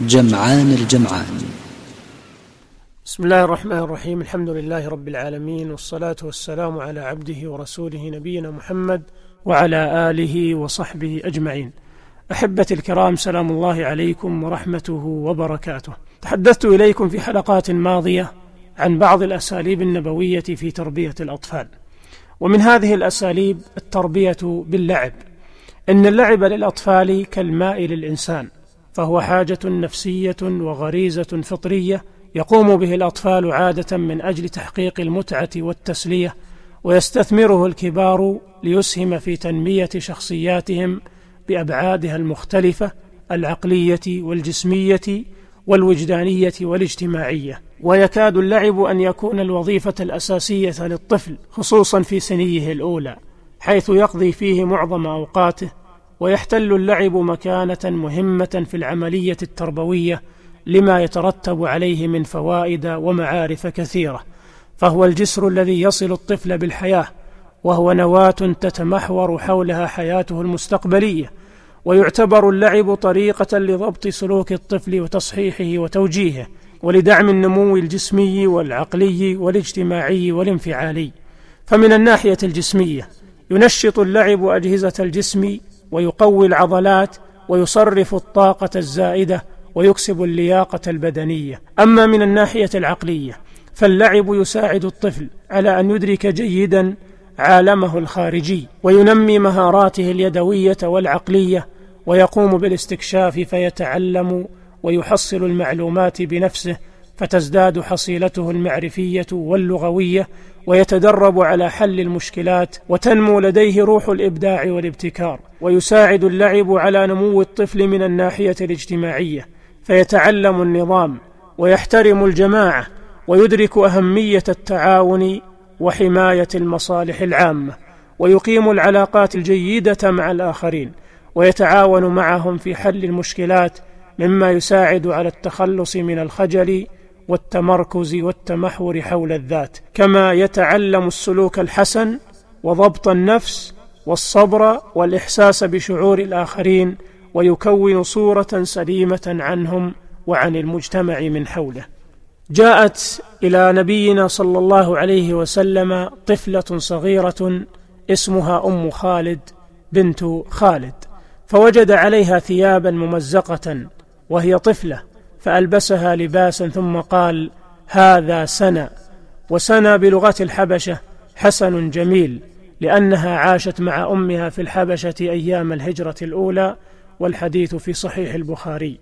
جمعان الجمعان. بسم الله الرحمن الرحيم. الحمد لله رب العالمين والصلاة والسلام على عبده ورسوله نبينا محمد وعلى آله وصحبه أجمعين. أحبتي الكرام سلام الله عليكم ورحمته وبركاته. تحدثت إليكم في حلقات ماضية عن بعض الأساليب النبوية في تربية الأطفال. ومن هذه الأساليب التربية باللعب. إن اللعب للأطفال كالماء للإنسان. فهو حاجة نفسية وغريزة فطرية يقوم به الأطفال عادة من أجل تحقيق المتعة والتسلية ويستثمره الكبار ليسهم في تنمية شخصياتهم بأبعادها المختلفة العقلية والجسمية والوجدانية والاجتماعية. ويكاد اللعب أن يكون الوظيفة الأساسية للطفل خصوصا في سنيه الأولى حيث يقضي فيه معظم أوقاته. ويحتل اللعب مكانة مهمة في العملية التربوية لما يترتب عليه من فوائد ومعارف كثيرة فهو الجسر الذي يصل الطفل بالحياة وهو نواة تتمحور حولها حياته المستقبلية ويعتبر اللعب طريقة لضبط سلوك الطفل وتصحيحه وتوجيهه ولدعم النمو الجسمي والعقلي والاجتماعي والانفعالي. فمن الناحية الجسمية ينشط اللعب أجهزة الجسم ويقوي العضلات ويصرف الطاقة الزائدة ويكسب اللياقة البدنية. أما من الناحية العقلية فاللعب يساعد الطفل على أن يدرك جيدا عالمه الخارجي وينمي مهاراته اليدوية والعقلية ويقوم بالاستكشاف فيتعلم ويحصل المعلومات بنفسه فتزداد حصيلته المعرفية واللغوية ويتدرب على حل المشكلات وتنمو لديه روح الإبداع والابتكار ويساعد اللعب على نمو الطفل من الناحية الاجتماعية. فيتعلم النظام ويحترم الجماعة ويدرك أهمية التعاون وحماية المصالح العامة ويقيم العلاقات الجيدة مع الآخرين ويتعاون معهم في حل المشكلات مما يساعد على التخلص من الخجل والتمركز والتمحور حول الذات كما يتعلم السلوك الحسن وضبط النفس والصبر والإحساس بشعور الآخرين ويكون صورة سليمة عنهم وعن المجتمع من حوله. جاءت إلى نبينا صلى الله عليه وسلم طفلة صغيرة اسمها أم خالد بنت خالد فوجد عليها ثيابا ممزقة وهي طفلة. فألبسها لباسا ثم قال هذا سنى. وسنى بلغة الحبشة حسن جميل لأنها عاشت مع أمها في الحبشة أيام الهجرة الأولى والحديث في صحيح البخاري.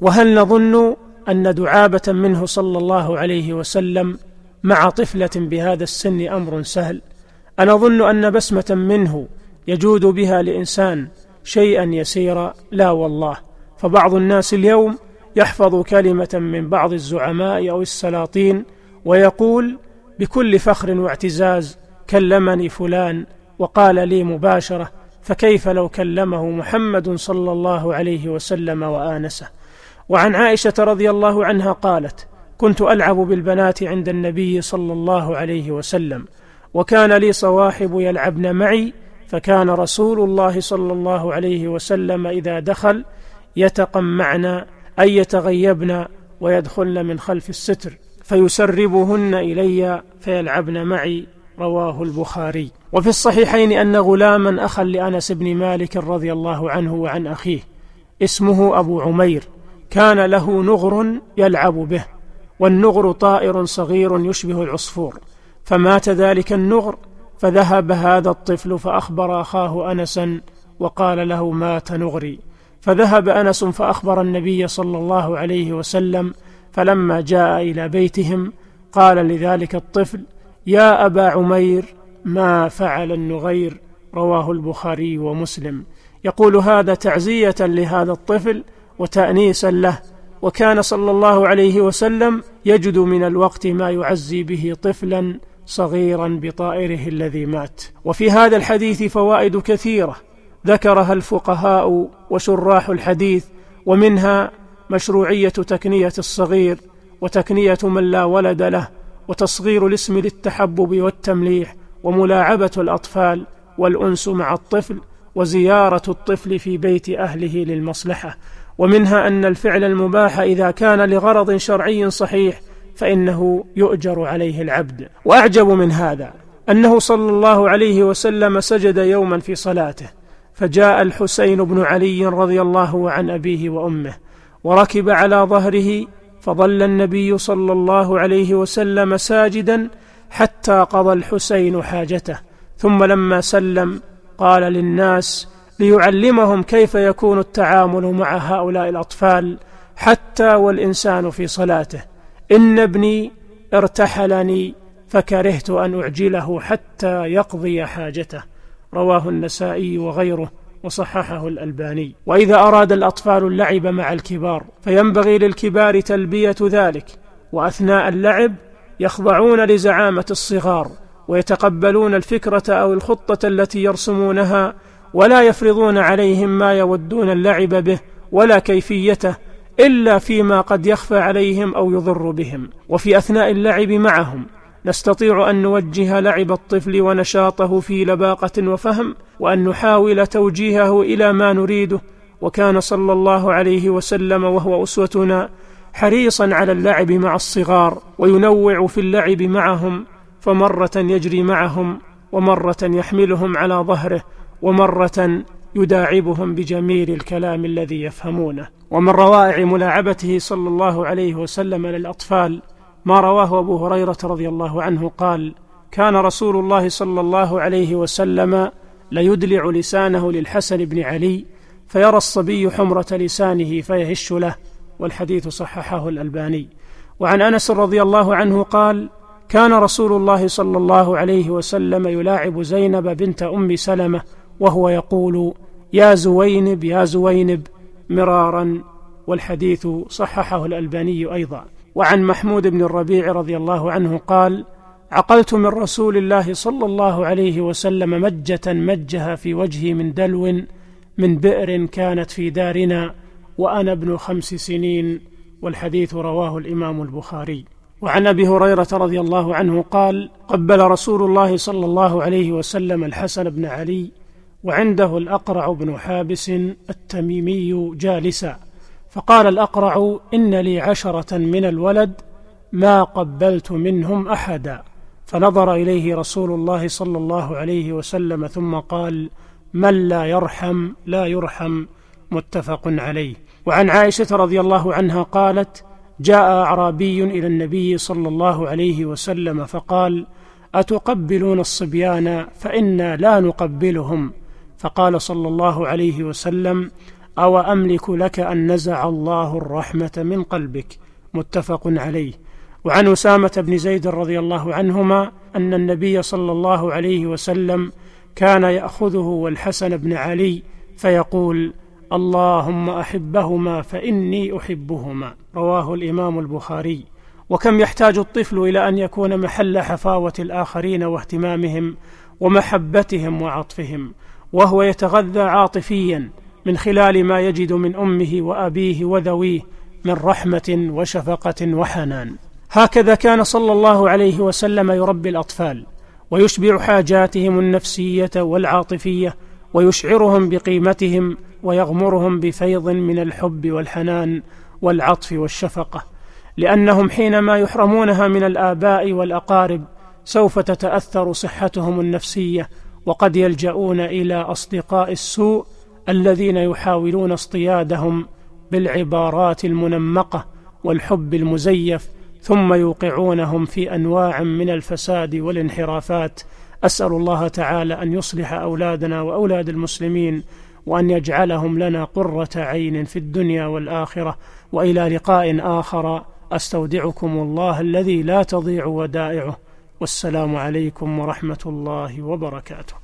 وهل نظن أن دعابة منه صلى الله عليه وسلم مع طفلة بهذا السن أمر سهل؟ أنظن أن بسمة منه يجود بها لإنسان شيئا يسيرا لا والله. فبعض الناس اليوم يحفظ كلمة من بعض الزعماء أو السلاطين ويقول بكل فخر واعتزاز كلمني فلان وقال لي مباشرة فكيف لو كلمه محمد صلى الله عليه وسلم وآنسه. وعن عائشة رضي الله عنها قالت كنت ألعب بالبنات عند النبي صلى الله عليه وسلم وكان لي صواحب يلعبن معي فكان رسول الله صلى الله عليه وسلم إذا دخل يتقمعن أن يتغيبن ويدخلن من خلف الستر فيسربهن إلي فيلعبن معي رواه البخاري. وفي الصحيحين أن غلاما أخا لأنس بن مالك رضي الله عنه وعن أخيه اسمه أبو عمير كان له نغر يلعب به والنغر طائر صغير يشبه العصفور. فمات ذلك النغر فذهب هذا الطفل فأخبر أخاه أنسا وقال له مات نغري. فذهب أنس فأخبر النبي صلى الله عليه وسلم فلما جاء إلى بيتهم قال لذلك الطفل يا أبا عمير ما فعل النغير؟ رواه البخاري ومسلم. يقول هذا تعزية لهذا الطفل وتأنيسا له وكان صلى الله عليه وسلم يجد من الوقت ما يعزي به طفلا صغيرا بطائره الذي مات. وفي هذا الحديث فوائد كثيرة ذكرها الفقهاء وشراح الحديث ومنها مشروعية تكنية الصغير وتكنية من لا ولد له وتصغير الاسم للتحبب والتمليح وملاعبة الأطفال والأنس مع الطفل وزيارة الطفل في بيت أهله للمصلحة. ومنها أن الفعل المباح إذا كان لغرض شرعي صحيح فإنه يؤجر عليه العبد. وأعجب من هذا أنه صلى الله عليه وسلم سجد يوما في صلاته فجاء الحسين بن علي رضي الله عن أبيه وأمه وركب على ظهره فظل النبي صلى الله عليه وسلم ساجدا حتى قضى الحسين حاجته. ثم لما سلم قال للناس ليعلمهم كيف يكون التعامل مع هؤلاء الأطفال حتى والإنسان في صلاته. إن ابني ارتحلني فكرهت أن أعجله حتى يقضي حاجته. رواه النسائي وغيره وصححه الألباني. وإذا أراد الأطفال اللعب مع الكبار فينبغي للكبار تلبية ذلك وأثناء اللعب يخضعون لزعامة الصغار ويتقبلون الفكرة أو الخطة التي يرسمونها ولا يفرضون عليهم ما يودون اللعب به ولا كيفيته إلا فيما قد يخفى عليهم أو يضر بهم. وفي أثناء اللعب معهم نستطيع أن نوجه لعب الطفل ونشاطه في لباقة وفهم وأن نحاول توجيهه إلى ما نريده. وكان صلى الله عليه وسلم وهو أسوتنا حريصا على اللعب مع الصغار وينوع في اللعب معهم فمرة يجري معهم ومرة يحملهم على ظهره ومرة يداعبهم بجميل الكلام الذي يفهمونه. ومن روائع ملاعبته صلى الله عليه وسلم للأطفال ما رواه أبو هريرة رضي الله عنه قال كان رسول الله صلى الله عليه وسلم ليدلع لسانه للحسن بن علي فيرى الصبي حمرة لسانه فيهش له والحديث صححه الألباني. وعن أنس رضي الله عنه قال كان رسول الله صلى الله عليه وسلم يلاعب زينب بنت أم سلمة وهو يقول يا زوينب يا زوينب مرارا والحديث صححه الألباني أيضا. وعن محمود بن الربيع رضي الله عنه قال عقلت من رسول الله صلى الله عليه وسلم مجة مجها في وجهي من دلو من بئر كانت في دارنا وأنا ابن خمس سنين والحديث رواه الإمام البخاري. وعن أبي هريرة رضي الله عنه قال قبل رسول الله صلى الله عليه وسلم الحسن بن علي وعنده الأقرع بن حابس التميمي جالسا فقال الأقرع إن لي عشرة من الولد ما قبلت منهم أحدا. فنظر إليه رسول الله صلى الله عليه وسلم ثم قال من لا يرحم لا يرحم متفق عليه. وعن عائشة رضي الله عنها قالت جاء أعرابي إلى النبي صلى الله عليه وسلم فقال أتقبلون الصبيان فإنا لا نقبلهم؟ فقال صلى الله عليه وسلم أو أملك لك أن نزع الله الرحمة من قلبك. متفق عليه. وعن أسامة بن زيد رضي الله عنهما أن النبي صلى الله عليه وسلم كان يأخذه والحسن بن علي فيقول اللهم أحبهما فإني أحبهما. رواه الإمام البخاري. وكم يحتاج الطفل إلى أن يكون محل حفاوة الآخرين واهتمامهم ومحبتهم وعطفهم وهو يتغذى عاطفيا من خلال ما يجد من أمه وأبيه وذويه من رحمة وشفقة وحنان. هكذا كان صلى الله عليه وسلم يربي الأطفال ويشبع حاجاتهم النفسية والعاطفية ويشعرهم بقيمتهم ويغمرهم بفيض من الحب والحنان والعطف والشفقة. لأنهم حينما يحرمونها من الآباء والأقارب سوف تتأثر صحتهم النفسية وقد يلجؤون إلى أصدقاء السوء الذين يحاولون اصطيادهم بالعبارات المنمقة والحب المزيف ثم يوقعونهم في أنواع من الفساد والانحرافات. أسأل الله تعالى أن يصلح أولادنا وأولاد المسلمين وأن يجعلهم لنا قرة عين في الدنيا والآخرة. وإلى لقاء آخر أستودعكم الله الذي لا تضيع ودائعه. والسلام عليكم ورحمة الله وبركاته.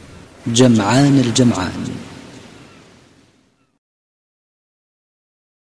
جمعان الجمعان.